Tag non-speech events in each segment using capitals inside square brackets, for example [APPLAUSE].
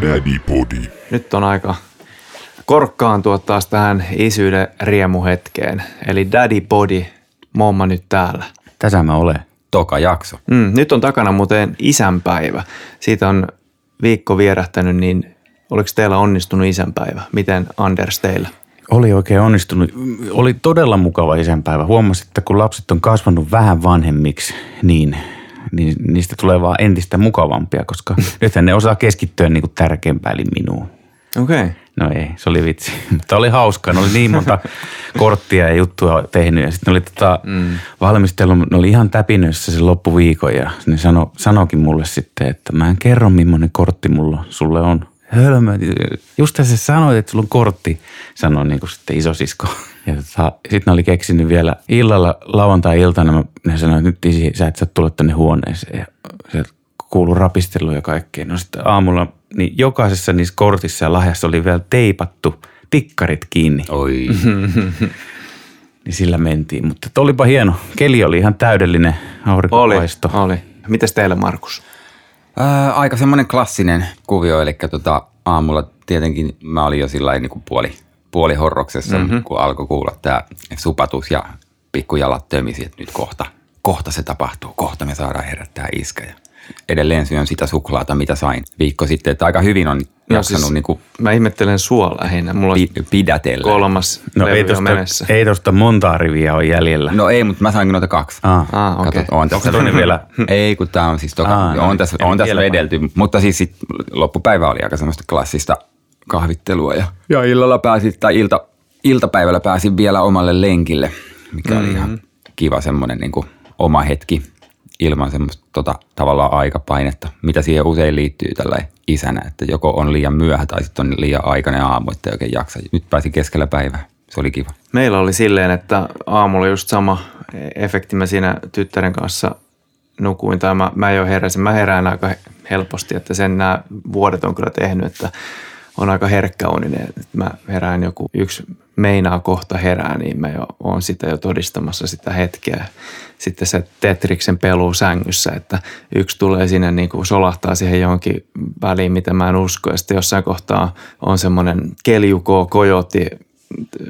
Daddy Body. Nyt on aika korkkaantua taas tähän isyyden riemuhetkeen. Eli Daddy Body, momma nyt täällä. Tässä mä olen. Toka jakso. Mm, nyt on takana muuten isänpäivä. Siitä on viikko vierähtänyt, niin oliko teillä onnistunut isänpäivä? Miten Anders teillä? Oli oikein onnistunut. Oli todella mukava isänpäivä. Huomasin, että kun lapset on kasvanut vähän vanhemmiksi, niin, niin niistä tulee vaan entistä mukavampia, koska [LAUGHS] nythän ne osaa keskittyä niin kuin tärkeämpään, eli minuun. Okei. Okay. No ei, se oli vitsi. [LAUGHS] Mutta oli hauskaa. Ne oli niin monta [LAUGHS] korttia ja juttua tehnyt. Ja sitten ne oli tota, mm. valmistellut, ne oli ihan täpinössä se loppuviikon. Ja ne sano, sanokin mulle sitten, että mä en kerro millainen kortti mulla sulle on. Hölmö. Just sä sanoit, että sulla on kortti, sanoi niin kuin sitten isosisko. Ja tota, sitten ne oli keksinyt vielä illalla, lauantai-iltana, ne sanoi, että nyt isi, sä et saa tulla tänne huoneeseen. Ja se kuului rapistelu ja kaikkea. No sitten aamulla, niin jokaisessa niissä kortissa ja lahjassa oli vielä teipattu tikkarit kiinni. Oi. [LAUGHS] Niin sillä mentiin, mutta olipa hieno. Keli oli ihan täydellinen aurinko Oli, paisto. oli. Mites teillä, Markus? Ää, aika semmoinen klassinen kuvio, eli tota, aamulla tietenkin mä olin jo sillä niin kuin puoli, puoli horroksessa, mm-hmm. kun alkoi kuulla tämä supatus ja pikkujalat tömisi, että nyt kohta, kohta se tapahtuu, kohta me saadaan herättää iskä. Ja edelleen syön sitä suklaata, mitä sain viikko sitten, että aika hyvin on jaksanut siis niin kuin Mä ihmettelen sua lähinnä. Mulla on pi- pidätellä. kolmas No ei tosta, menessä. ei tosta montaa riviä ole jäljellä. No ei, mutta mä sainkin noita kaksi. Ah. Ah, okei. Kato, on tässä toinen vielä? [LAUGHS] Ei, kun tämä on siis toka, no on niin. tässä, on tässä vedelty, mutta siis sit loppupäivä oli aika semmoista klassista kahvittelua ja, ja illalla pääsin, tai ilta, iltapäivällä pääsin vielä omalle lenkille, mikä mm-hmm. oli ihan kiva semmoinen niin oma hetki ilman semmoista tota, tavallaan aikapainetta, mitä siihen usein liittyy tällä isänä, että joko on liian myöhä tai sitten on liian aikainen aamu, että ei oikein jaksa. Nyt pääsin keskellä päivää. Se oli kiva. Meillä oli silleen, että aamulla just sama efekti. Mä siinä tyttären kanssa nukuin tai mä, mä jo heräsin. Mä herään aika helposti, että sen nämä vuodet on kyllä tehnyt, että on aika herkkäuninen. Että mä herään joku yksi meinaa kohta herää, niin mä jo oon sitä jo todistamassa sitä hetkeä. Sitten se Tetriksen peluu sängyssä, että yksi tulee sinne niin kuin solahtaa siihen johonkin väliin, mitä mä en usko. Ja sitten jossain kohtaa on semmoinen keljukoo, kojoti,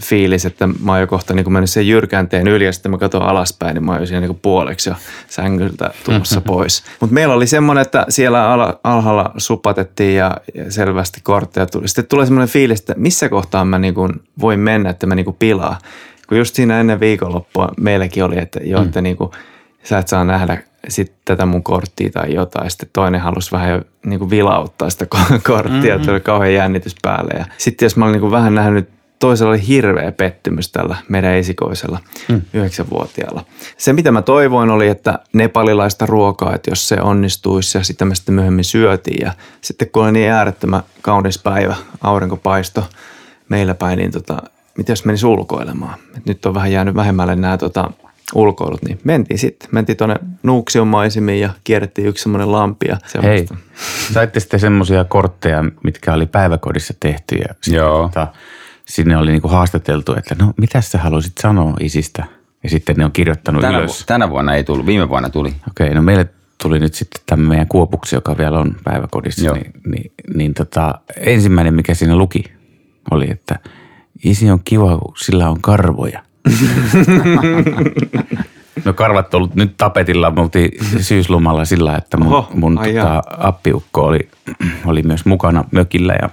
fiilis, että mä oon jo kohta niin mennyt sen jyrkänteen yli ja sitten mä katson alaspäin, niin mä oon jo siinä niin puoleksi jo sängyltä tulossa [LAUGHS] pois. Mutta meillä oli semmoinen, että siellä ala, alhaalla supatettiin ja, ja selvästi kortteja tuli. Sitten tulee semmoinen fiilis, että missä kohtaa mä niin kuin voin mennä, että mä niin kuin pilaa. Kun just siinä ennen viikonloppua meilläkin oli, että joo, että niin kuin, sä et saa nähdä sit tätä mun korttia tai jotain. Sitten toinen halusi vähän jo niin kuin vilauttaa sitä korttia, että oli kauhean jännitys päälle. Ja sitten jos mä olin niin kuin vähän nähnyt toisella oli hirveä pettymys tällä meidän esikoisella mm. yhdeksänvuotiaalla. Se, mitä mä toivoin, oli, että nepalilaista ruokaa, että jos se onnistuisi ja sitä me sitten myöhemmin syötiin. Ja sitten kun oli niin äärettömän kaunis päivä, aurinkopaisto meillä päin, niin tota, mitä jos menisi ulkoilemaan? Et nyt on vähän jäänyt vähemmälle nämä tota, ulkoilut, niin mentiin sitten. Mentiin tuonne Nuuksion maisemiin ja kierrettiin yksi semmoinen lampi ja Hei, saitte sitten semmoisia kortteja, mitkä oli päiväkodissa tehty ja sit, Joo. Tota, sinne oli niinku haastateltu, että no mitä sä haluaisit sanoa isistä? Ja sitten ne on kirjoittanut Tänä, ylös. vu- tänä vuonna ei tullut, viime vuonna tuli. Okei, no meille tuli nyt sitten tämä meidän kuopuksi, joka vielä on päiväkodissa, Joo. niin, niin, niin tota, ensimmäinen, mikä siinä luki, oli, että isi on kiva, kun sillä on karvoja. [LAUGHS] no karvat on ollut nyt tapetilla, me oltiin syyslomalla sillä, että mun, Oho, mun tota, appiukko oli, oli myös mukana mökillä ja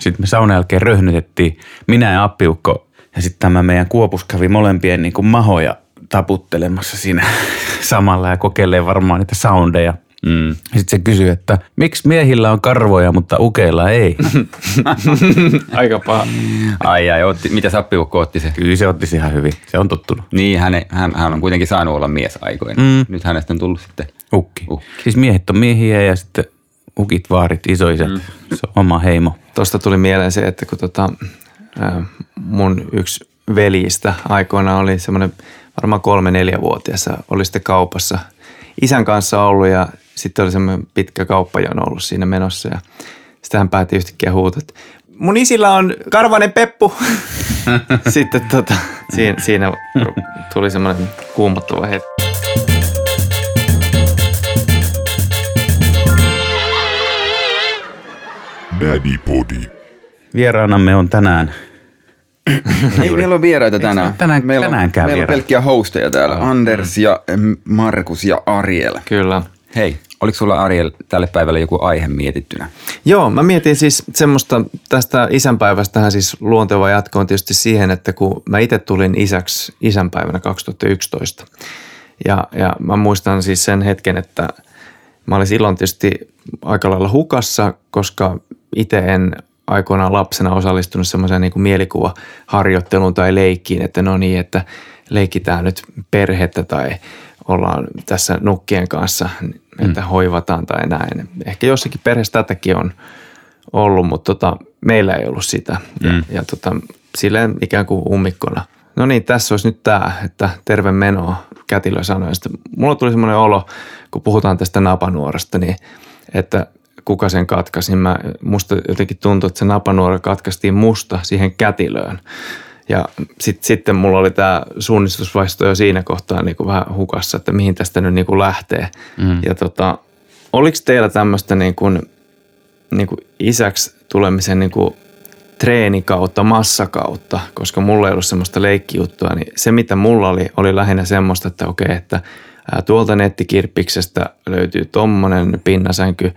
sitten me saunan jälkeen röhnytettiin, minä ja appiukko ja sitten tämä meidän kuopus kävi molempien niin kuin mahoja taputtelemassa siinä [LAUGHS] samalla ja kokeilee varmaan niitä soundeja. Mm. Sitten se kysyy, että miksi miehillä on karvoja, mutta ukeilla ei. [LAUGHS] Aika paha. Ai ai, otti, mitä sappiukko otti se? Kyllä se otti se ihan hyvin. Se on tottunut. Niin, hän, hän, hän on kuitenkin saanut olla mies aikoina. Mm. Nyt hänestä on tullut sitten Ukki. Uh. Siis miehet on miehiä ja sitten ukit, vaarit, isoisät. Mm. Se on oma heimo. Tuosta tuli mieleen se, että kun tota, mun yksi veljistä aikoina oli semmoinen varmaan kolme neljävuotias ja oli sitten kaupassa isän kanssa ollut ja sitten oli semmoinen pitkä kauppajono ollut siinä menossa ja sitten hän päätti yhtäkkiä huutaa, että mun isillä on karvanen peppu. [LAUGHS] sitten tota, siinä, siinä tuli semmoinen kuumottava hetki. Daddy Podi. Vieraanamme on tänään Ei meillä on vieraita tänään. tänään- meillä on, tänäänkään meillä on vieraita? pelkkiä hosteja täällä. Anders ja Markus ja Ariel. Kyllä. Hei, oliko sulla Ariel tälle päivälle joku aihe mietittynä? Joo, mä mietin siis semmoista tästä isänpäivästähän siis luonteva jatko on tietysti siihen, että kun mä itse tulin isäksi isänpäivänä 2011 ja, ja mä muistan siis sen hetken, että mä olin silloin tietysti aika lailla hukassa, koska itse en aikoinaan lapsena osallistunut semmoiseen niin mielikuvaharjoitteluun tai leikkiin, että no niin, että leikitään nyt perhettä tai ollaan tässä nukkien kanssa, että hoivataan tai näin. Ehkä jossakin perheessä tätäkin on ollut, mutta tota, meillä ei ollut sitä. Ja, Mm. ja tota, silleen ikään kuin ummikkona. No niin, tässä olisi nyt tämä, että terve menoa, kätilö sanoi. Sitten mulla tuli semmoinen olo, kun puhutaan tästä napanuorasta, niin että kuka sen katkaisi, niin mä, musta jotenkin tuntui, että se napanuora katkaistiin musta siihen kätilöön. Ja sit, sitten mulla oli tämä suunnistusvaisto jo siinä kohtaa niin kuin vähän hukassa, että mihin tästä nyt niin kuin lähtee. Mm. Ja tota, oliko teillä tämmöistä niin kuin, niin kuin isäksi tulemisen niin kuin treenikautta, massakautta, koska mulla ei ollut semmoista leikkijuttua, niin se mitä mulla oli, oli lähinnä semmoista, että okei, että tuolta nettikirppiksestä löytyy tommonen pinnasänky,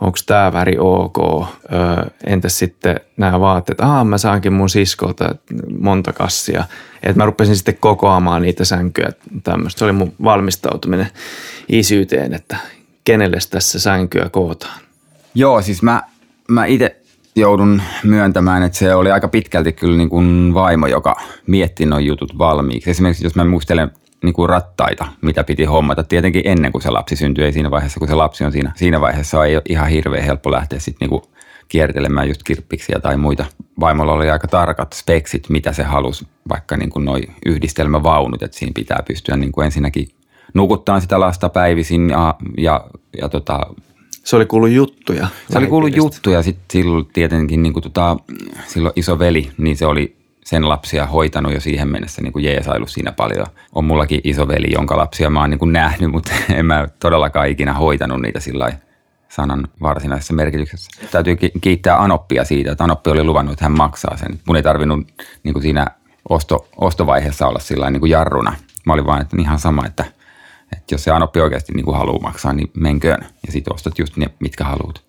onko tämä väri ok, öö, entäs sitten nämä vaatteet, ah mä saankin mun siskolta monta kassia, että mä rupesin sitten kokoamaan niitä sänkyjä, tämmöistä, se oli mun valmistautuminen isyyteen, että kenelle tässä sänkyä kootaan. Joo, siis mä, mä itse joudun myöntämään, että se oli aika pitkälti kyllä niin kuin vaimo, joka mietti nuo jutut valmiiksi. Esimerkiksi jos mä muistelen niin kuin rattaita, mitä piti hommata tietenkin ennen kuin se lapsi syntyi, ei siinä vaiheessa, kun se lapsi on siinä. Siinä vaiheessa ei ole ihan hirveän helppo lähteä sitten niin kiertelemään just kirppiksiä tai muita. Vaimolla oli aika tarkat speksit, mitä se halusi, vaikka niin kuin noi yhdistelmävaunut, että siinä pitää pystyä niin kuin ensinnäkin nukuttaa sitä lasta päivisin ja, ja, ja tota, Se oli kuullut juttuja. se oli kuullut lähipiiristä. juttu ja sitten silloin tietenkin niin kuin tota, silloin iso veli, niin se oli sen lapsia hoitanut jo siihen mennessä niin kuin jeesailu siinä paljon. On mullakin iso veli, jonka lapsia mä oon niin kuin nähnyt, [LAUGHS] mutta en mä todellakaan ikinä hoitanut niitä sillä sanan varsinaisessa merkityksessä. Täytyy ki- kiittää Anoppia siitä, että Anoppi oli luvannut, että hän maksaa sen. Mun ei tarvinnut niin kuin siinä osto, ostovaiheessa olla sillä niin kuin jarruna. Mä olin vaan, että ihan sama, että, että jos se Anoppi oikeasti niin kuin haluaa maksaa, niin menköön. Ja sitten ostat just ne, mitkä haluat.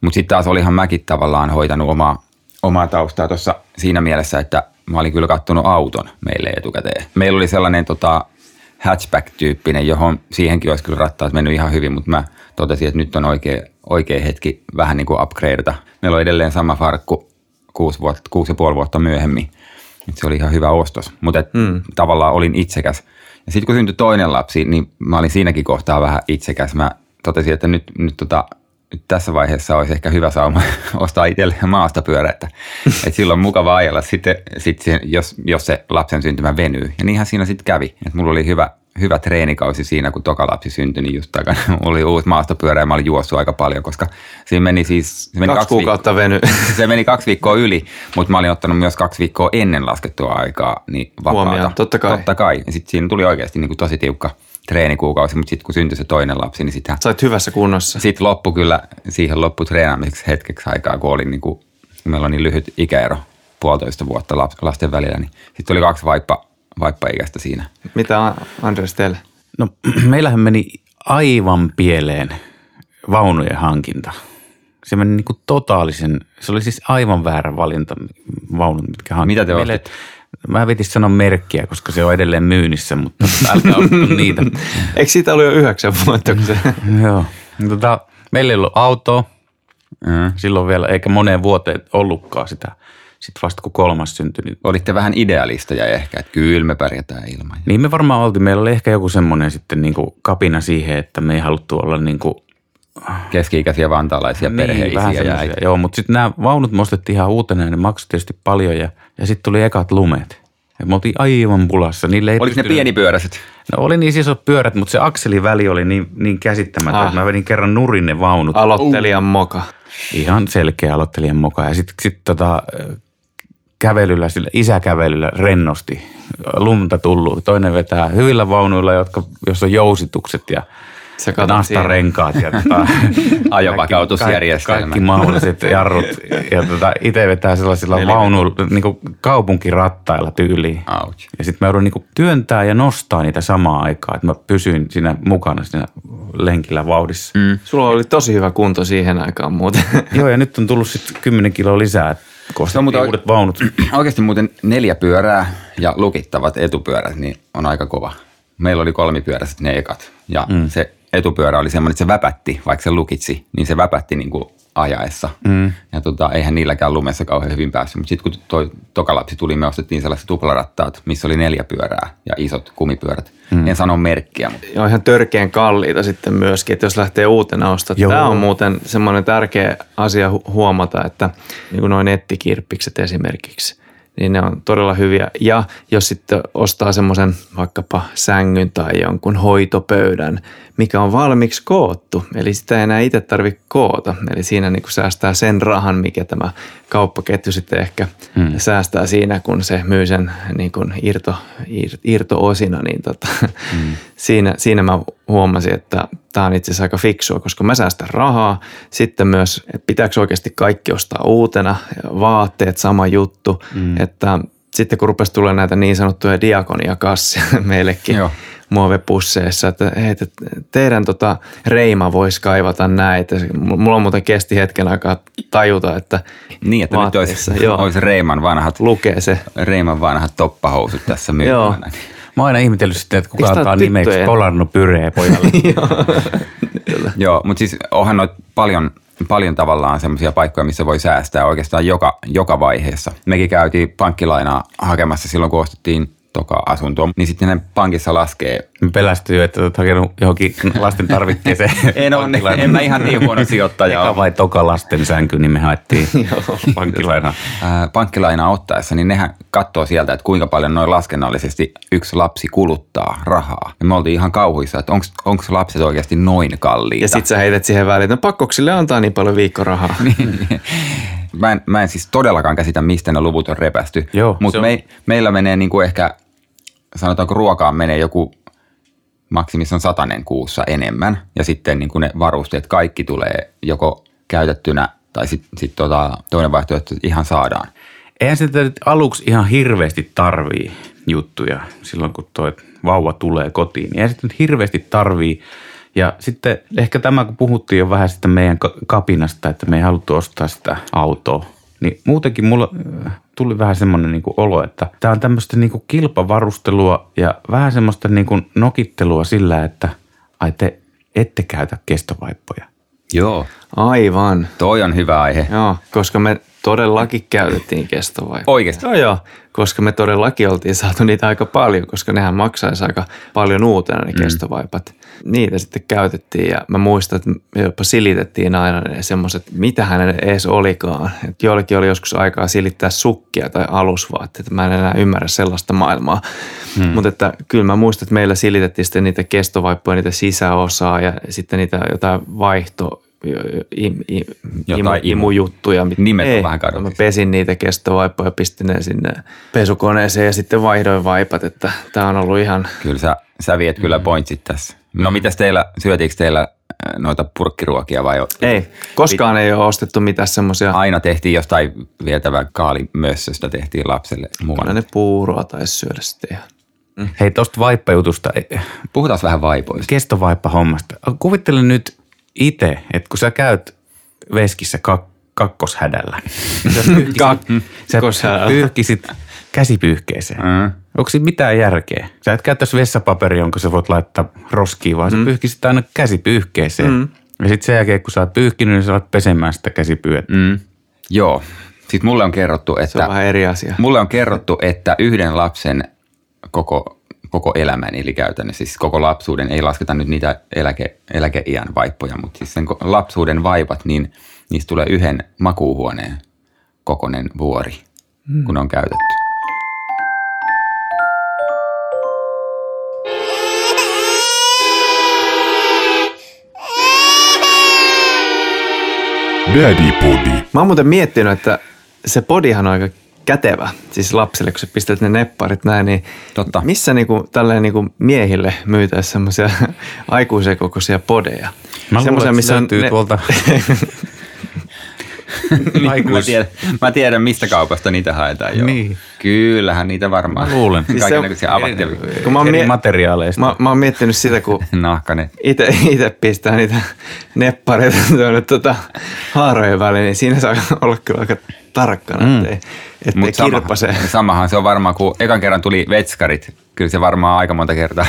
Mutta sitten taas olihan mäkin tavallaan hoitanut omaa, omaa taustaa tuossa siinä mielessä, että mä olin kyllä kattonut auton meille etukäteen. Meillä oli sellainen tota, hatchback-tyyppinen, johon siihenkin olisi kyllä rattaat mennyt ihan hyvin, mutta mä totesin, että nyt on oikea, oikea hetki vähän niin kuin upgradeata. Meillä on edelleen sama farkku kuusi, vuotta, kuusi ja puoli vuotta myöhemmin. Et se oli ihan hyvä ostos, mutta mm. tavallaan olin itsekäs. Ja sitten kun syntyi toinen lapsi, niin mä olin siinäkin kohtaa vähän itsekäs. Mä totesin, että nyt, nyt, tota, nyt tässä vaiheessa olisi ehkä hyvä sauma [LAUGHS] ostaa itselleen maastopyörä, että, [LAUGHS] että silloin on mukava ajella sitten, sit jos, jos se lapsen syntymä venyy. Ja niinhän siinä sitten kävi. Että mulla oli hyvä, hyvä treenikausi siinä, kun toka lapsi syntyi, niin just takana [LAUGHS] oli uusi maastopyörä ja mä olin juossut aika paljon, koska siinä meni siis... Se meni Kaksi viikkoa- kuukautta veny. se meni kaksi viikkoa yli, mutta mä olin ottanut myös kaksi viikkoa ennen laskettua aikaa niin vapaata. Huomioon, totta kai. Totta kai. Ja sitten siinä tuli oikeasti niin kuin tosi tiukka treenikuukausi, mutta sitten kun syntyi se toinen lapsi, niin sitten Sait hyvässä kunnossa. sit loppu kyllä siihen loppu treenaamiseksi hetkeksi aikaa, kun oli niin kuin, meillä on niin lyhyt ikäero, puolitoista vuotta lasten välillä, niin sitten oli kaksi vaippa, vaippa-ikäistä siinä. Mitä Andres teille? No [CLEARS THROAT] meillähän meni aivan pieleen vaunujen hankinta. Se meni niin kuin totaalisen, se oli siis aivan väärä valinta vaunut, mitkä hankittiin. Mitä te Meille-? Mä vitis sanoa merkkiä, koska se on edelleen myynnissä, mutta älkää [LAUGHS] niitä. Eikö siitä ollut jo yhdeksän vuotta, kun se... [LAUGHS] Joo. Tota, meillä ei ollut autoa silloin vielä, eikä moneen vuoteen ollutkaan sitä. Sitten vasta kun kolmas syntyi, niin Olitte vähän idealisteja ehkä, että kyllä me pärjätään ilman. Niin me varmaan oltiin. Meillä oli ehkä joku semmoinen sitten niin kuin kapina siihen, että me ei haluttu olla niin kuin, Keski-ikäisiä vantaalaisia niin, perheisiä vähän ja. Joo, mutta sitten nämä vaunut me ostettiin ihan uutena ja ne maksoi tietysti paljon ja, ja sitten tuli ekat lumet. Ja me oltiin aivan pulassa. Niille ei Oliko ne pystynyt- pienipyöräiset? No oli niin isot pyörät, mutta se akseliväli oli niin, niin käsittämätön, Ah. että mä vedin kerran nurin ne vaunut. Aloittelijan moka. Ihan selkeä aloittelijan mukaan. Ja sitten sit tota, kävelyllä, sillä isäkävelyllä rennosti. Lunta tullut. Toinen vetää hyvillä vaunuilla, jotka, jossa on jousitukset ja Sä nastarenkaat ja tota, Ajovakautusjärjestelmä. [LAUGHS] Kaikki, kaikki mahdolliset jarrut. Ja tota, itse vetää sellaisilla vaunuilla, niin kaupunkirattailla tyyliin. Ouch. Ja sitten mä joudun niin työntää ja nostaa niitä samaan aikaan, että mä pysyin siinä mukana siinä lenkillä vauhdissa. Mm. Sulla oli tosi hyvä kunto siihen aikaan muuten. [LAUGHS] Joo, ja nyt on tullut sitten 10 kiloa lisää, Se on muuten- uudet vaunut. [CLEARS THROAT] Oikeasti muuten neljä pyörää ja lukittavat etupyörät, niin on aika kova. Meillä oli kolmipyöräiset ne ekat. Ja mm. se etupyörä oli semmoinen, että se väpätti, vaikka se lukitsi, niin se väpätti niin kuin ajaessa. Mm. Ja tota, eihän niilläkään lumessa kauhean hyvin päässyt. Mutta sitten kun toi toka lapsi tuli, me ostettiin sellaiset tuplarattaat, missä oli neljä pyörää ja isot kumipyörät. Mm. En sano merkkiä, mutta Ja on ihan törkeän kalliita sitten myöskin, että jos lähtee uutena ostamaan. Joo. Tämä on muuten semmoinen tärkeä asia hu- huomata, että niin kuin noin nettikirppikset esimerkiksi, niin ne on todella hyviä. Ja jos sitten ostaa semmoisen vaikkapa sängyn tai jonkun hoitopöydän, mikä on valmiiksi koottu, eli sitä ei enää itse tarvitse koota. Eli siinä niin säästää sen rahan, mikä tämä kauppaketju sitten ehkä hmm. säästää siinä, kun se myy sen niin kuin irto, ir, irto-osina, niin tota, hmm. [LAUGHS] siinä, siinä mä huomasin, että tämä on itse asiassa aika fiksua, koska mä säästän rahaa. Sitten myös, että pitääkö oikeasti kaikki ostaa uutena, vaatteet sama juttu, hmm. että sitten kun rupesi tulemaan näitä niin sanottuja diakoniakassia [LAUGHS] meillekin, Joo. muovepusseissa, että hei, että teidän tota reima voisi kaivata näitä. Mulla muuten kesti hetken aikaa tajuta, että niin, että nyt olisi, joo, olisi Reiman vanhat, lukee se. Reiman vanhat toppahousut tässä Joo. Mä oon aina ihmetellyt sitten, että kuka antaa nimeksi? Polarno Pyree pojalle. [LAUGHS] Joo, [LAUGHS] mutta siis onhan noit paljon, paljon tavallaan semmoisia paikkoja, missä voi säästää oikeastaan joka, joka vaiheessa. Mekin käytiin pankkilainaa hakemassa silloin, kun ostettiin toka asuntoa, niin sitten ne pankissa laskee. Mä pelästyin, että olet hakenut johonkin lasten tarvikkeeseen. [LAUGHS] En, on, en mä ihan niin huono sijoittaja Eka vai toka lasten sänky, niin me haettiin [LAUGHS] pankkilainaa. Ää, pankkilainaa ottaessa, niin nehän katsoo sieltä, että kuinka paljon noin laskennallisesti yksi lapsi kuluttaa rahaa. Ja me oltiin ihan kauhuissa, että onko lapset oikeasti noin kalliita. Ja sit sä heität siihen väliin, että no pakkoksille antaa niin paljon viikkorahaa. [LAUGHS] Mä en, mä en siis todellakaan käsitä, mistä ne luvut on repästy. Mutta on- me, meillä menee niin kuin ehkä, sanotaanko ruokaan menee joku maksimissaan satanen kuussa enemmän. Ja sitten niin kuin ne varusteet, kaikki tulee joko käytettynä tai sitten sit tota, toinen vaihtoehto, ihan saadaan. Eihän sitä aluksi ihan hirveästi tarvii juttuja silloin, kun tuo vauva tulee kotiin. Eihän sitä nyt hirveästi tarvii. Ja sitten ehkä tämä, kun puhuttiin jo vähän sitä meidän ka- kapinasta, että me ei haluttu ostaa sitä autoa, niin muutenkin mulla äh, tuli vähän semmoinen niin olo, että tämä on tämmöistä niin kuin kilpavarustelua ja vähän semmoista niin kuin nokittelua sillä, että ai te ette käytä kestovaippoja. Joo. Aivan. Toi on hyvä aihe. Joo, koska me todellakin käytettiin kestovaipaa. Oikeasti? Joo, joo, koska me todellakin oltiin saatu niitä aika paljon, koska nehän maksaisi aika paljon uutena ne kestovaipat. Niitä sitten käytettiin ja mä muistan, että me jopa silitettiin aina ne semmoiset, mitähän ne edes olikaan. Et joillekin oli joskus aikaa silittää sukkia tai alusvaatteita. Mä en enää ymmärrä sellaista maailmaa. Hmm. Mutta että kyllä mä muistan, että meillä silitettiin sitten niitä kestovaippoja, niitä sisäosaa ja sitten niitä jotain vaihto im, im, Jotain imu, imu- imujuttuja. mit- Nimet on Ei, vähän kadonnut. Mä pesin niitä kestovaippoja, pistin ne sinne pesukoneeseen ja sitten vaihdoin vaipat, että tämä on ollut ihan Kyllä sä, sä viet kyllä pointsit tässä. No mitäs teillä, syötiinkö teillä äh, noita purkkiruokia vai Ei, koskaan ei ole ostettu mitään semmoisia aina tehtiin jostain vietävää kaalimössöstä tehtiin lapselle muualle. ne puuroa tai syödä sitten ihan. Hei, tuosta vaippajutusta, eh, Puhutaan vähän vaipoista. kestovaippahommasta. Kuvittele nyt itse, että kun sä käyt veskissä kak- kakkoshädällä, niin sä pyyhkisit, [LAUGHS] sä pyyhkisit käsipyyhkeeseen. Mm. Onko siinä mitään järkeä? Sä et käyttäisi vessapaperia, jonka sä voit laittaa roskiin, vaan mm. sä pyyhkisit aina käsipyyhkeeseen. Mm. Ja sitten sen jälkeen, kun sä oot pyyhkinyt, niin sä alat pesemään sitä käsipyyhettä. Mm. Joo. Sitten mulle on kerrottu, Se on että, vähän eri asia. mulle on kerrottu, että yhden lapsen koko, koko elämän, eli käytännössä siis koko lapsuuden, ei lasketa nyt niitä eläke, eläkeiän vaippoja, mutta siis sen lapsuuden vaipat, niin niistä tulee yhden makuuhuoneen kokonen vuori, mm. kun on käytetty. Daddy Podi. Mä oon muuten miettinyt, että se podihan on aika kätevä, siis lapsille, kun sä pistät ne nepparit näin, niin Totta. missä niinku, tälleen niinku miehille myytäisiin semmoisia [LAUGHS] aikuisen kokoisia podeja? Mä luulen, että se löytyy ne- tuolta [LAUGHS] mä, aikuis... tiedän, mä tiedän, mistä kaupasta niitä haetaan jo. Niin. Kyllähän niitä varmaan. Mä luulen. [LAUGHS] Siis se on- Kaikenlaisia avattelevia. Kun mä oon mie- materiaaleista. Mä, mä oon miettinyt sitä, kun Nahkanen. itse, itse pistää niitä neppareita tuonne tuota haarojen väliin, niin siinä saa olla kyllä aika tarkkana, Mm. ettei, ettei Mut sama, kirpase. [LAUGHS] samahan se on varmaan, kun ekan kerran tuli vetskarit. Kyllä se varmaan aika monta kertaa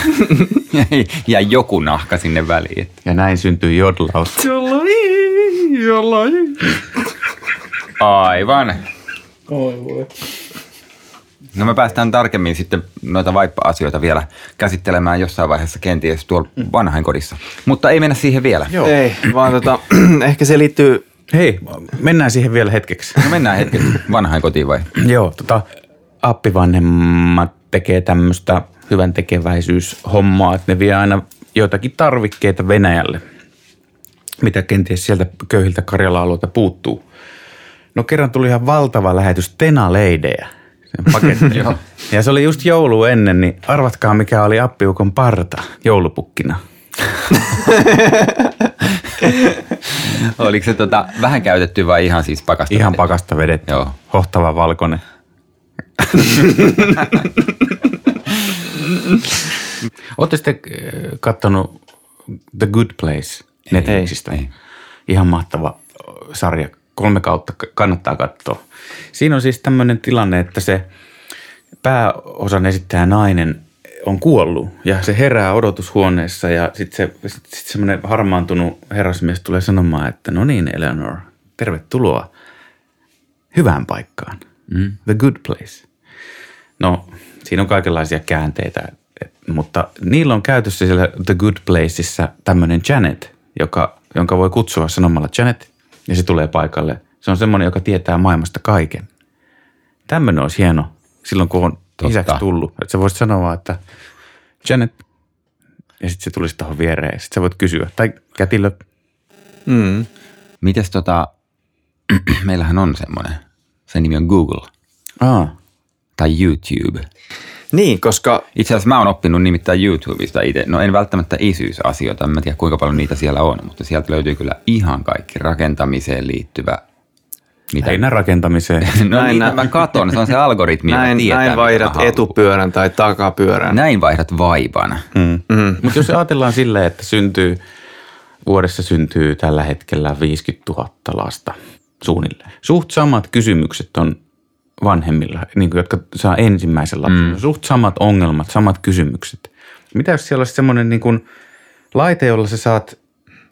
[LAUGHS] jäi joku nahka sinne väliin. Ja näin syntyy jodlaus. Aivan. No me päästään tarkemmin sitten noita vaippa-asioita vielä käsittelemään jossain vaiheessa kenties tuolla vanhainkodissa. Mutta ei mennä siihen vielä. Joo. Ei, vaan tota, [CLEARS THROAT] ehkä se liittyy, Hei, mennään siihen vielä hetkeksi. No mennään hetken vanhainkotiin vai? Joo, tota, appivanhemmat tekee tämmöistä hyvän tekeväisyyshommaa, että ne vie aina joitakin tarvikkeita Venäjälle, mitä kenties sieltä köyhiltä Karjala-alueilta puuttuu. No kerran tuli ihan valtava lähetys Tenaleidejä, sen [LAUGHS] ja se oli just joulu ennen, niin arvatkaa mikä oli appiukon parta joulupukkina. [LAUGHS] [LAUGHS] Oliko se tota, vähän käytetty vai ihan siis pakasta? Ihan vedetty? pakasta vedetty, Joo. hohtava valkoinen. [LAUGHS] Olette sitten kattonut The Good Place Netflixistä? ei. Ihan mahtava ö, sarja. Kolme kautta kannattaa katsoa. Siinä on siis tämmöinen tilanne, että se pääosan esittäjä nainen on kuollut ja se herää odotushuoneessa ja sitten se, sit, sit semmoinen harmaantunut herrasmies tulee sanomaan, että no niin Eleanor, tervetuloa hyvään paikkaan. Mm. The good place. No, siinä on kaikenlaisia käänteitä, mutta niillä on käytössä siellä The Good Placeissa tämmöinen Janet, joka, jonka voi kutsua sanomalla Janet, ja se tulee paikalle. Se on semmoinen, joka tietää maailmasta kaiken. Tämmöinen olisi hieno silloin, kun on Totta. isäksi tullut. Että sä voisit sanoa, että Janet, ja sitten se tulisi tuohon viereen. Sitten sä voit kysyä, tai kätilö, mm, Mites tota, [CLEARS THROAT] meillähän on semmoinen, sen nimi on Google Aa, tai YouTube. niin, koska Itse asiassa mä oon oppinut nimittäin YouTubesta itse. No en välttämättä isyysasioita, en mä tiedä kuinka paljon niitä siellä on, mutta sieltä löytyy kyllä ihan kaikki rakentamiseen liittyvä. Mitä? lähinnä rakentamiseen. [LAUGHS] No Näin niin, nä- mä katon, se on se algoritmi, näin, tietää, näin vaihdat etupyörän tai takapyörän. Näin vaihdat vaivan. Mm. Mm. Mutta jos ajatellaan silleen, että syntyy, vuodessa syntyy tällä hetkellä 50 000 lasta suunnilleen. Suht samat kysymykset on vanhemmilla, niin kuin, jotka saa ensimmäisen lapsen. Mm. Suht samat ongelmat, samat kysymykset. Mitä jos siellä olisi semmoinen niin kuin laite, jolla sä saat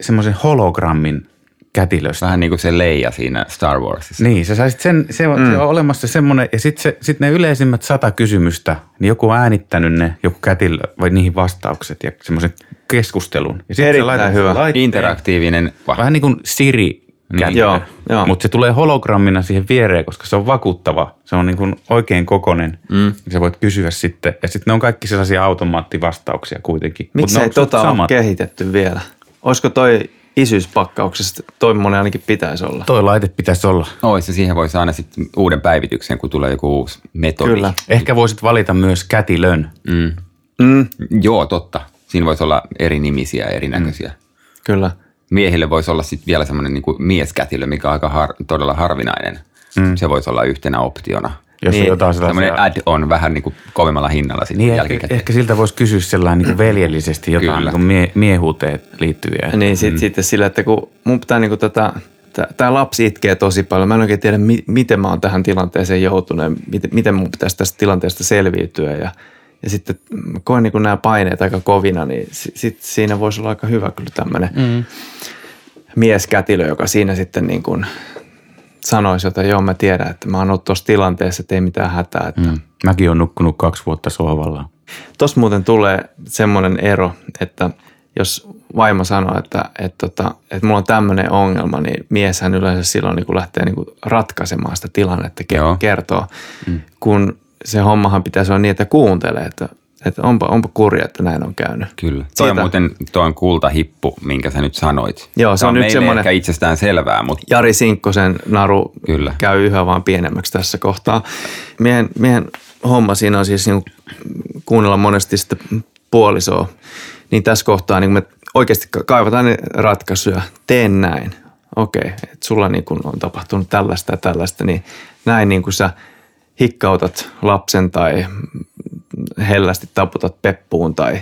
semmoisen hologrammin kätilöstä? Vähän niin kuin se Leija siinä Star Warsissa. Niin, sä saisit sen, se on, mm. se on olemassa semmoinen, ja sitten sit ne yleisimmät sata kysymystä, niin joku on äänittänyt ne, joku kätilö, vai niihin vastaukset ja semmoisen keskustelun. Ja sit sä Erittäin laitat sen hyvä. laitteen- Interaktiivinen. Vähän niin kuin Siri kätilö, Joo, joo. mutta se tulee hologrammina siihen viereen, koska se on vakuuttava. Se on niin kuin oikein kokonen. Mm. Sä voit kysyä sitten, ja sitten ne on kaikki sellaisia automaattivastauksia kuitenkin. On suht tota ole kehitetty vielä? Olisiko toi isyyspakkauksesta, toimmoinen ainakin pitäisi olla. Toi laite pitäisi olla. Ois, ja siihen voi saada sitten uuden päivityksen, kun tulee joku uusi metodi. Kyllä. Ehkä voisit valita myös kätilön. Mm. Mm, Joo, totta. Siinä voisi olla eri nimisiä ja erinäköisiä. Mm. kyllä. Miehille voisi olla sitten vielä semmoinen niin mieskätilö, mikä on aika har, todella harvinainen. Mm. Se voisi olla yhtenä optiona. Jos Niin, on jotain sellaisia... add-on vähän niin kuin kovemmalla hinnalla sitten Niin, ehkä, jälkikäteen. ehkä siltä voisi kysyä sellainen niin veljellisesti jotain Kyllä. niin kuin mie- miehuuteen liittyviä. Niin sit, mm. sitten sillä, että kun mun pitää niinku tätä, tämä lapsi itkee tosi paljon. Mä en oikein tiedä, mi, miten mä oon tähän tilanteeseen joutunut ja miten, miten mun pitäisi tästä tilanteesta selviytyä. Ja, ja sitten mä koen niin nämä paineet aika kovina, niin si, sit siinä voisi olla aika hyvä kyllä tämmöinen mm. mieskätilö, joka siinä sitten niin kuin sanoisi, että joo mä tiedän, että mä oon ollut tuossa tilanteessa, että ei mitään hätää. Että Mm. Mäkin olen nukkunut kaksi vuotta sohvalla. Tuossa muuten tulee semmoinen ero, että jos vaimo sanoo, että, että, että, että mulla on tämmöinen ongelma, niin mieshän yleensä silloin niin kun lähtee niin kuin ratkaisemaan sitä tilannetta, Joo. kertoo. Mm. Kun se hommahan pitäisi olla niin, että kuuntelee, että Että onpa, onpa kurja, että näin on käynyt. Kyllä. Toi on muuten toi on kultahippu, minkä sä nyt sanoit. Joo, se on, on nyt semmoinen... ehkä itsestään selvää, mutta... Jari Sinkkosen naru Kyllä. käy yhä vaan pienemmäksi tässä kohtaa. Miehen, miehen homma siinä on siis niin kuunnella monesti sitten puolisoa. Niin tässä kohtaa niin me oikeasti kaivataan ne ratkaisuja. Teen näin. Okei, että sulla niin kun on tapahtunut tällaista ja tällaista, niin näin niin kuin sä hikkautat lapsen tai hellästi taputat peppuun tai,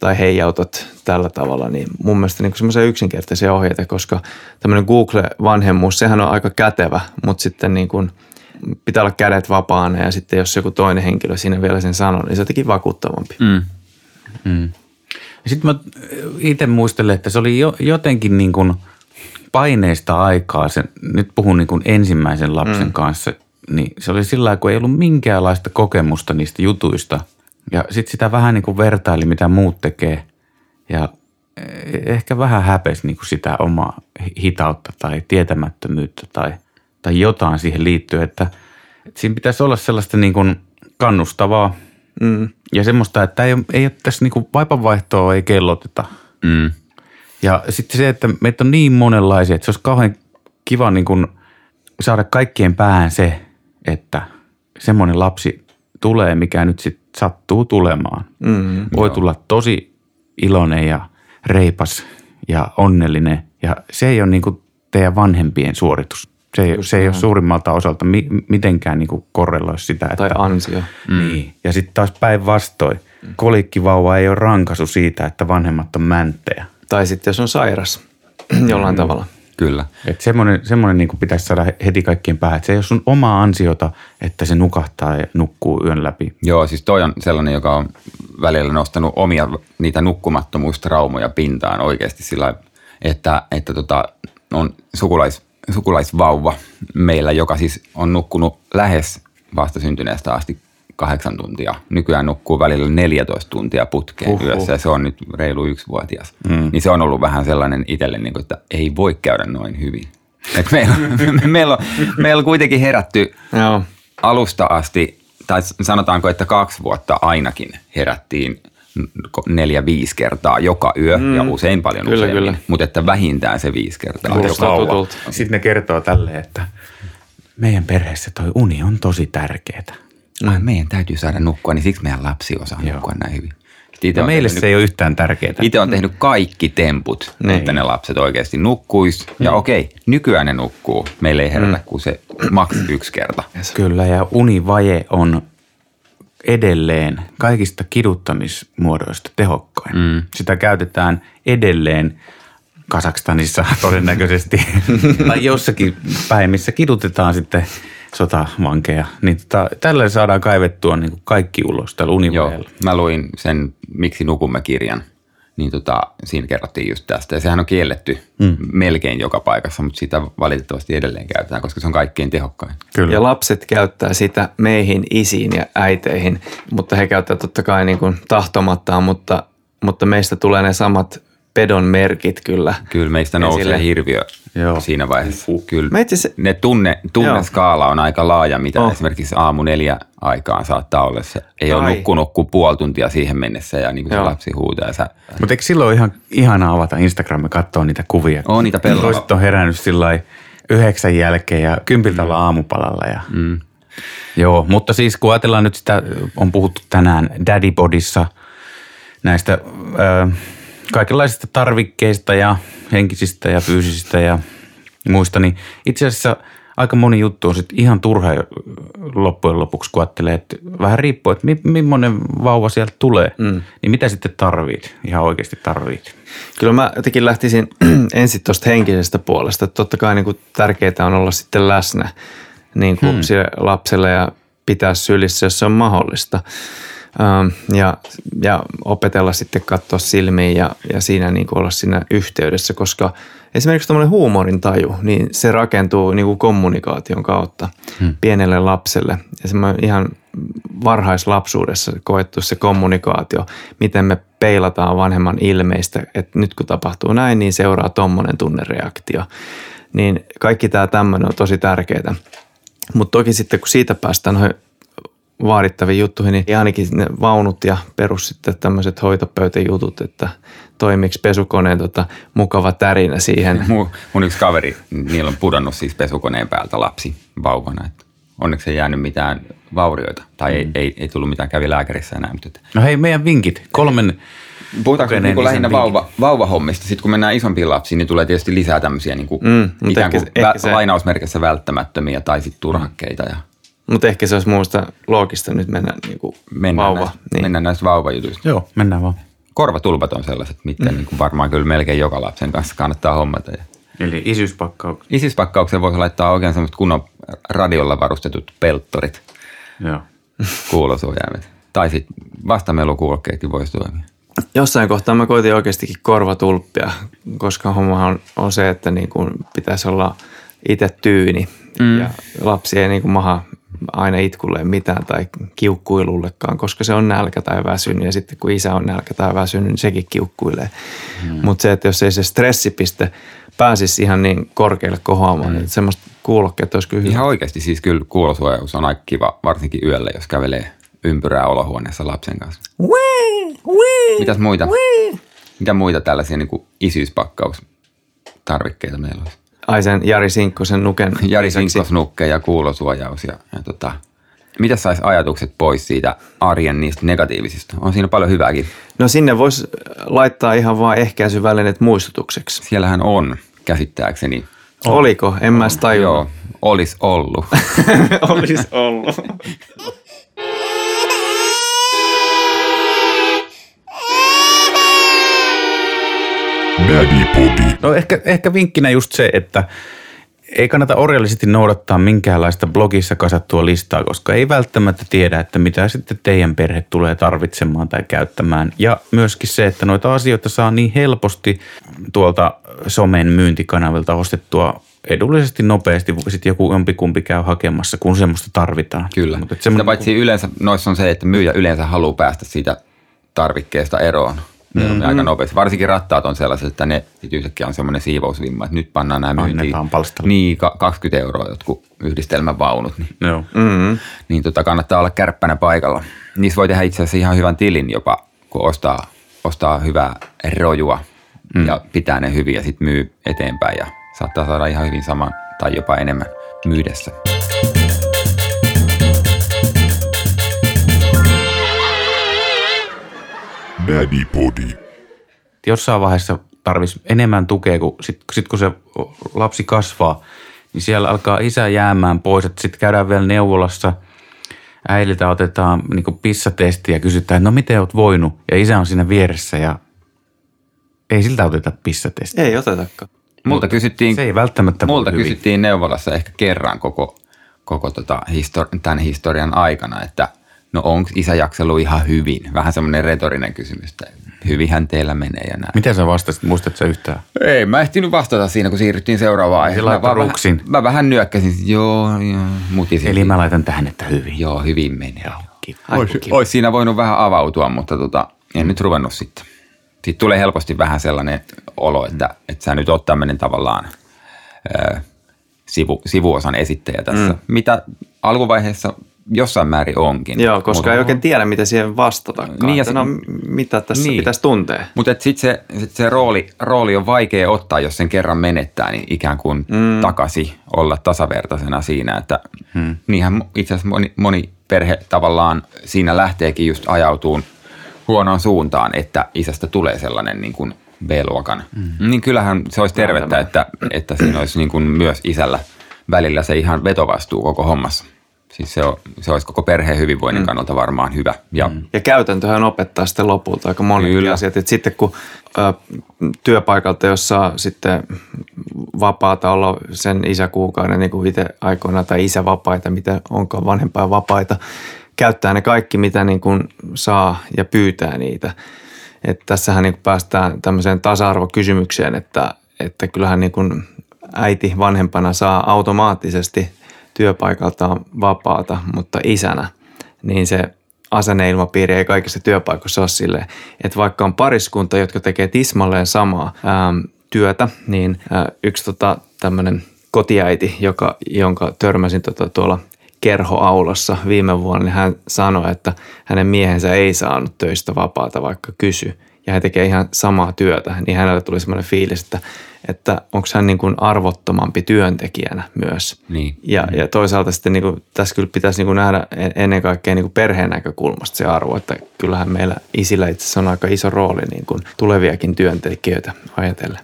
tai heijautat tällä tavalla, niin mun mielestä niin semmoisia yksinkertaisia ohjeita, koska tämmöinen Google-vanhemmuus, sehän on aika kätevä, mutta sitten niin kuin pitää olla kädet vapaana ja sitten jos joku toinen henkilö siinä vielä sen sanoo, niin se on jotenkin vakuuttavampi. Mm. Mm. Sitten mä itse muistelen, että se oli jo, jotenkin niin kuin paineista aikaa. Se, nyt puhun niin kuin ensimmäisen lapsen mm. kanssa – niin se oli sillä kun ei ollut minkäänlaista kokemusta niistä jutuista. Ja sitten sitä vähän niin kuin vertaili, mitä muut tekee. Ja eh, ehkä vähän häpesi niin kuin sitä omaa hitautta tai tietämättömyyttä tai, tai jotain siihen liittyen, että, että siinä pitäisi olla sellaista niin kuin kannustavaa mm. ja semmoista, että ei, ei ole tässä niin kuin vaipanvaihtoa ei kelloteta. Mm. Ja sitten se, että meitä on niin monenlaisia, että se olisi kauhean kiva niin kuin saada kaikkien päähän se, että semmoinen lapsi tulee, mikä nyt sitten sattuu tulemaan. Mm, Voi joo. tulla tosi iloinen ja reipas ja onnellinen ja se ei ole niin kuin teidän vanhempien suoritus. Se ei, se ei ole suurimmalta osalta mi, mitenkään niin korreloi sitä. Että, tai ansio. Niin. Ja sitten taas päinvastoin. Kolikkivauva ei ole rankasu siitä, että vanhemmat on mänttejä. Tai sitten jos on sairas [CLEARS THROAT] jollain mm. tavalla. Kyllä. Että semmoinen, semmoinen niin pitäisi saada heti kaikkien päähän, että se ei ole sun omaa ansiota, että se nukahtaa ja nukkuu yön läpi. Joo, siis toi on sellainen, joka on välillä nostanut omia niitä nukkumattomuustraumoja pintaan oikeasti sillä että, että tota, on sukulais, sukulaisvauva meillä, joka siis on nukkunut lähes vastasyntyneestä asti kahdeksan tuntia. Nykyään nukkuu välillä 14 tuntia putkeen uh-huh. yössä ja se on nyt reilu yksivuotias. Mm. Niin se on ollut vähän sellainen itselle, niin kuin, että ei voi käydä noin hyvin. Et meillä, [LAUGHS] meillä, on, meillä on kuitenkin herätty Joo. alusta asti, tai sanotaanko, että kaksi vuotta ainakin herättiin neljä, viisi kertaa joka yö mm. ja usein paljon kyllä, useammin, kyllä. mutta että vähintään se viisi kertaa. Joka Sitten ne kertoo tälleen, että meidän perheessä toi uni on tosi tärkeää. Ai, meidän täytyy saada nukkua, niin siksi meidän lapsi osaa Joo. nukkua näin hyvin. Itse no meille tehnyt, se ei ole yhtään tärkeää. Itse on tehnyt kaikki temput, niin. että ne lapset oikeasti nukkuis. Ja mm. okei, nykyään ne nukkuu. Meille ei herätä mm. kuin se maks yksi kerta. Kyllä, ja univaje on edelleen kaikista kiduttamismuodoista tehokkain. Mm. Sitä käytetään edelleen Kasakstanissa [LAUGHS] todennäköisesti [LAUGHS] tai jossakin päin, missä kidutetaan sitten sotavankeja, niin tota, tällä saadaan kaivettua niin kuin kaikki ulos tällä univajeella. mä luin sen Miksi nukumme kirjan, niin tota, siinä kerrottiin just tästä. Ja sehän on kielletty mm. melkein joka paikassa, mutta sitä valitettavasti edelleen käytetään, koska se on kaikkein tehokkain. Kyllä. Ja lapset käyttää sitä meihin, isiin ja äiteihin, mutta he käyttävät totta kai niin kuin tahtomattaan, mutta, mutta meistä tulee ne samat pedon merkit kyllä. Kyllä meistä nousee esille. hirviö Joo. siinä vaiheessa. Uh. Kyllä. Se... Ne tunne, tunneskaala on aika laaja, mitä oh. esimerkiksi aamu neljä aikaan saattaa olla. Se ei Ai. ole nukkunut kuin puoli tuntia siihen mennessä ja niin kuin se lapsi huutaa. Sä... Mutta eikö silloin ihan ihanaa avata Instagram ja katsoa niitä kuvia? On niitä pelloja. Toiset on herännyt sillä yhdeksän jälkeen ja kympiltä mm. aamupalalla. Ja... Mm. Joo, mutta siis kun ajatellaan nyt sitä, on puhuttu tänään Daddy Bodissa näistä... Äh, kaikenlaisista tarvikkeista ja henkisistä ja fyysisistä ja muista, niin itse asiassa aika moni juttu on sitten ihan turha loppujen lopuksi, kun ajattelee, että vähän riippuu, että mi- millainen vauva sieltä tulee, mm. niin mitä sitten tarvit, ihan oikeasti tarvit. Kyllä mä jotenkin lähtisin [CLEARS THROAT] ensin tuosta henkisestä puolesta, että totta kai niin kuin tärkeää on olla sitten läsnä niin kuin hmm. lapselle ja pitää sylissä, jos se on mahdollista. Ähm, ja, ja opetella sitten katsoa silmiin ja, ja siinä niin kuin olla siinä yhteydessä, koska esimerkiksi tämmöinen huumorin taju, niin se rakentuu niin kuin kommunikaation kautta hmm. pienelle lapselle. Ja se ihan varhaislapsuudessa koettu se kommunikaatio, miten me peilataan vanhemman ilmeistä, että nyt kun tapahtuu näin, niin seuraa tuommoinen tunnereaktio. Niin kaikki tämä tämmöinen on tosi tärkeää. Mutta toki sitten kun siitä päästään vaadittaviin juttuihin, niin ainakin ne vaunut ja perus sitten tämmöiset hoitopöytäjutut, että toimiksi pesukoneen tota, mukava tärinä siihen. Mun, mun yksi kaveri, niillä on pudonnut siis pesukoneen päältä lapsi vauvana. Että onneksi ei jäänyt mitään vaurioita tai mm. ei, ei, ei, tullut mitään, kävi lääkärissä enää. Mutta no hei, meidän vinkit, kolmen Puhutaanko niin lähinnä vauva, vauvahommista? Sitten kun mennään isompiin lapsiin, niin tulee tietysti lisää tämmöisiä niin kuin mm, ikään kuin ehkä, vä- ehkä se... lainausmerkissä välttämättömiä tai sitten turhakkeita. Ja... Mutta ehkä se olisi muusta loogista nyt mennä niin kuin mennään vauva. Näistä, niin. Mennään näistä vauvajutuista. Joo, mennään vaan. Korvatulpat on sellaiset, mitä mm. niin kuin varmaan kyllä melkein joka lapsen kanssa kannattaa hommata. Eli isyyspakkauksia. Isyyspakkauksen voisi laittaa oikein semmoiset kunnon radiolla varustetut pelttorit. Joo. [LAUGHS] Kuulosuojaimet. Tai sitten vastamelukuulokkeetkin voisi toimia. Jossain kohtaa mä koitin oikeastikin korvatulppia, koska homma on, on se, että niin kuin pitäisi olla itse tyyni mm. ja lapsi ei niin kuin maha aina itkulle mitään tai kiukkuilullekaan, koska se on nälkä tai väsynyt ja sitten kun isä on nälkä tai väsynyt, niin sekin kiukkuilee. Mm. Mutta se, että jos ei se stressipiste pääsisi ihan niin korkealle kohoamaan, mm. niin semmoista kuulokkeet olisi kyllä Ihan oikeasti siis kyllä kuulosuojaus on aika kiva, varsinkin yöllä, jos kävelee ympyrää olohuoneessa lapsen kanssa. Wee, wee, Mitäs muita? Wee. Mitä muita tällaisia niin isyyspakkaustarvikkeita meillä olisi? Ai sen Jari Sinkkosen nuken [LAUGHS] Jari Sinkkos nukke ja kuulosuojaus. Ja, ja tota, mitä saisi ajatukset pois siitä arjen niistä negatiivisista? On siinä paljon hyvääkin. No sinne voisi laittaa ihan vaan ehkäisyvälineet muistutukseksi. Siellähän on, käsittääkseni. Oliko? En mä sitä Joo, olisi ollut. [LAUGHS] olisi ollut. [LAUGHS] Daddy No ehkä, ehkä vinkkinä just se, että ei kannata orjallisesti noudattaa minkäänlaista blogissa kasattua listaa, koska ei välttämättä tiedä, että mitä sitten teidän perhe tulee tarvitsemaan tai käyttämään. Ja myöskin se, että noita asioita saa niin helposti tuolta somen myyntikanavilta ostettua edullisesti, nopeasti, sitten joku jompikumpi käy hakemassa, kun semmoista tarvitaan. Kyllä. Mutta semmoinen... paitsi yleensä noissa on se, että myyjä yleensä haluaa päästä siitä tarvikkeesta eroon mm-hmm. aika nopeasti. Varsinkin rattaat on sellaiset, että ne yhtäkkiä on semmoinen siivousvimma, että nyt pannaan nämä myyntiin. Niin, 20 euroa jotkut yhdistelmävaunut. Niin, Joo. Mm-hmm. niin tota, kannattaa olla kärppänä paikalla. Niissä voi tehdä itse asiassa ihan hyvän tilin jopa, kun ostaa, ostaa hyvää rojua mm. ja pitää ne hyvin ja sitten myy eteenpäin ja saattaa saada ihan hyvin saman tai jopa enemmän myydessä. Daddy Body. Jossain vaiheessa tarvitsisi enemmän tukea, kun sitten sit kun se lapsi kasvaa, niin siellä alkaa isä jäämään pois. Sitten käydään vielä neuvolassa, äidiltä otetaan niin pissatesti ja kysytään, että no miten oot voinut? Ja isä on siinä vieressä ja ei siltä oteta pissatestiä. Ei otetakaan. Multa kysyttiin, se ei välttämättä multa kysyttiin neuvolassa ehkä kerran koko, koko tota histori- tämän historian aikana, että – no onko isä jaksellut ihan hyvin? Vähän semmoinen retorinen kysymys, että hyvinhän teillä menee ja näin. Miten sä vastasit, muistatko yhtään? Ei, mä ehtinyt vastata siinä, kun siirryttiin seuraavaan aiheeseen. Mä, vähän, mä vähän nyökkäsin, joo, joo, mutisin. Eli mä laitan tähän, että hyvin. Joo, hyvin menee. Olisi ois siinä voinut vähän avautua, mutta tota, en nyt ruvennut sitten. Sitten tulee helposti vähän sellainen olo, että, että sä nyt oot tämmöinen tavallaan ö, sivu, sivuosan esittäjä tässä. Mm. Mitä alkuvaiheessa jossain määrin onkin. Joo, koska Mutta, ei oikein tiedä, mitä siihen vastata. Niin ja se, no, mitä tässä niin. pitäisi tuntea. Mutta sitten se, sit se rooli, rooli on vaikea ottaa, jos sen kerran menettää, niin ikään kuin mm. takaisin olla tasavertaisena siinä. Että hmm. niinhän itse asiassa moni, moni perhe tavallaan siinä lähteekin just ajautuun huonoon suuntaan, että isästä tulee sellainen niin kuin B-luokan. Mm. Niin kyllähän se olisi tervettä, että, että siinä olisi niin kuin myös isällä välillä se ihan vetovastuu koko hommassa. Siis se, on, se olisi koko perheen hyvinvoinnin mm. kannalta varmaan hyvä. Ja, mm. ja käytäntöhän opettaa sitten lopulta aika moni asiat. Et sitten kun ö, työpaikalta, jossa sitten vapaata olla sen isäkuukauden, niin kuin itse aikoina, tai isävapaita, mitä onkaan vanhempaa vapaita, käyttää ne kaikki, mitä niin kuin saa ja pyytää niitä. Et tässähän niin kuin päästään tämmöiseen tasa-arvokysymykseen, että, että kyllähän niin kuin äiti vanhempana saa automaattisesti – työpaikaltaan vapaata, mutta isänä, niin se asenneilmapiiri ei kaikissa työpaikoissa ole silleen, että vaikka on pariskunta, jotka tekee tismalleen samaa ää, työtä, niin ää, yksi tota, tämmöinen kotiäiti, joka, jonka törmäsin tota, tuolla kerhoaulassa viime vuonna, niin hän sanoi, että hänen miehensä ei saanut töistä vapaata, vaikka kysy. Ja hän tekee ihan samaa työtä, niin hänelle tuli semmoinen fiilis, että, että onko hän niin kuin arvottomampi työntekijänä myös. Niin. Ja, ja toisaalta sitten niin kuin, tässä kyllä pitäisi niin kuin nähdä ennen kaikkea niin kuin perheen näkökulmasta se arvo, että kyllähän meillä isillä itse asiassa on aika iso rooli niin kuin tuleviakin työntekijöitä ajatellen.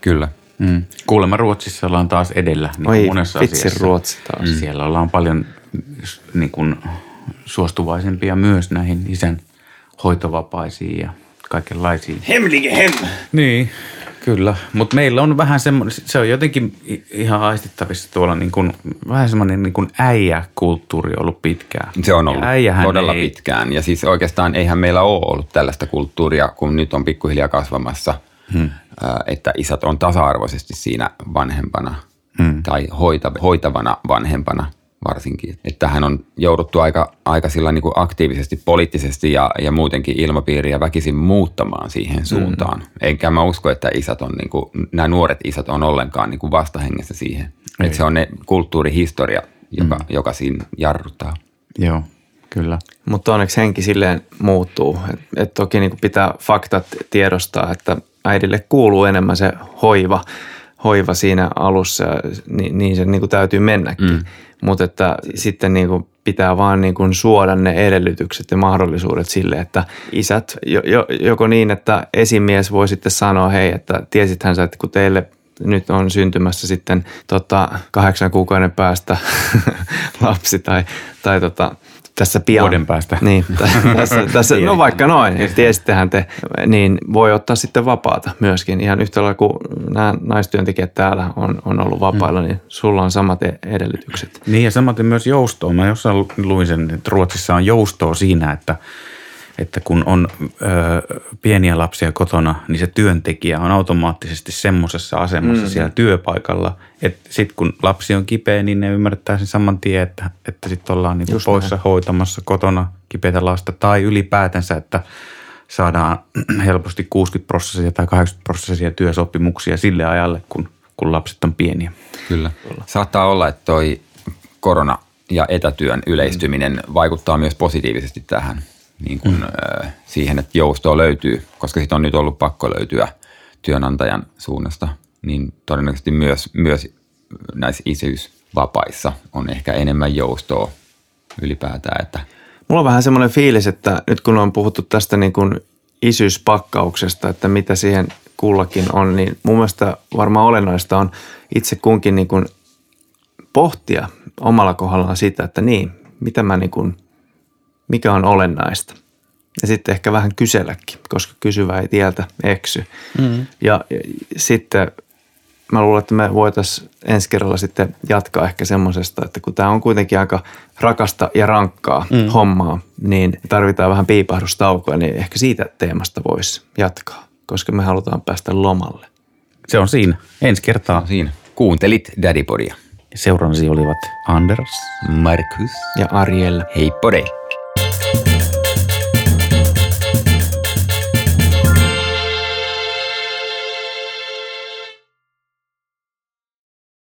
Kyllä. Mm. Kuulemma Ruotsissa ollaan taas edellä niin Oi, monessa vitsi asiassa. Ruotsi taas. Mm. Siellä ollaan paljon niin kuin, suostuvaisempia myös näihin isän hoitovapaisiin ja kaikenlaisiin. Hemlige hem! Niin, kyllä. Mutta meillä on vähän semmoinen, se on jotenkin ihan aistittavissa tuolla niin kuin, vähän semmoinen niin kuin äijäkulttuuri ollut pitkään. Se on ollut Ja äijähän todella ei, pitkään. Ja siis oikeastaan eihän meillä ole ollut tällaista kulttuuria, kun nyt on pikkuhiljaa kasvamassa, hmm. että isät on tasa-arvoisesti siinä vanhempana hmm. tai hoita, hoitavana vanhempana varsinkin. Että tähän on jouduttu aika, aika sillä niin kuin aktiivisesti poliittisesti ja, ja muutenkin ilmapiiriä väkisin muuttamaan siihen suuntaan. Hmm. Enkä mä usko, että isät on, niin kuin, nämä nuoret isät on ollenkaan niin kuin vastahengessä siihen. Että se on ne kulttuurihistoria, joka, hmm. joka siinä jarruttaa. Joo, kyllä. Mutta onneksi henki silleen muuttuu. Et, et toki niin pitää faktat tiedostaa, että äidille kuuluu enemmän se hoiva, hoiva siinä alussa, niin, niin se niin täytyy mennäkin. Mm. Mutta että sitten niin pitää vaan niin kuin suoda ne edellytykset ja mahdollisuudet sille, että isät, jo, jo, joko niin, että esimies voi sitten sanoa, hei, että tiesithän sä, että kun teille nyt on syntymässä sitten tota, kahdeksan kuukauden päästä [LAUGHS] lapsi tai, tai tota, tässä pian. Vuoden päästä. Niin, [LAUGHS] tässä, tässä, no vaikka noin, niin tiesittehän te, niin voi ottaa sitten vapaata myöskin. Ihan yhtä lailla kuin nämä naistyöntekijät täällä on, on ollut vapailla, mm. niin sulla on samat e- edellytykset. Niin ja samaten myös joustoa. Mä jossain luin sen, että Ruotsissa on joustoa siinä, että, että kun on ö, pieniä lapsia kotona, niin se työntekijä on automaattisesti semmoisessa asemassa mm. siellä työpaikalla, että sitten kun lapsi on kipeä, niin ne ymmärtää sen saman tien, että, että sitten ollaan niinku poissa näin. hoitamassa kotona kipeätä lasta tai ylipäätänsä, että saadaan helposti 60 prosessia tai 80 prosessia työsopimuksia sille ajalle, kun, kun lapset on pieniä. Kyllä. Saattaa olla, että toi korona ja etätyön yleistyminen mm. vaikuttaa myös positiivisesti tähän niin kuin, mm. äh, siihen, että joustoa löytyy, koska siitä on nyt ollut pakko löytyä työnantajan suunnasta, niin todennäköisesti myös, myös näissä isyysvapaissa on ehkä enemmän joustoa ylipäätään. Että Mulla on vähän semmoinen fiilis, että nyt kun on puhuttu tästä niin kuin isyyspakkauksesta, että mitä siihen kullakin on, niin mun mielestä varmaan olennaista on itse kunkin niin kuin pohtia omalla kohdallaan sitä, että niin, mitä mä niin kuin, mikä on olennaista. Ja sitten ehkä vähän kyselläkin, koska kysyvä ei tieltä eksy. Mm-hmm. Ja, ja sitten mä luulen, että me voitaisiin ensi kerralla sitten jatkaa ehkä semmoisesta, että kun tämä on kuitenkin aika rakasta ja rankkaa mm. hommaa, niin tarvitaan vähän piipahdustaukoa, niin ehkä siitä teemasta voisi jatkaa, koska me halutaan päästä lomalle. Se on siinä. Ensi kertaa. Siinä. Kuuntelit Daddypodia. Seurannasi olivat Anders, Markus ja Ariel. Heippo dei.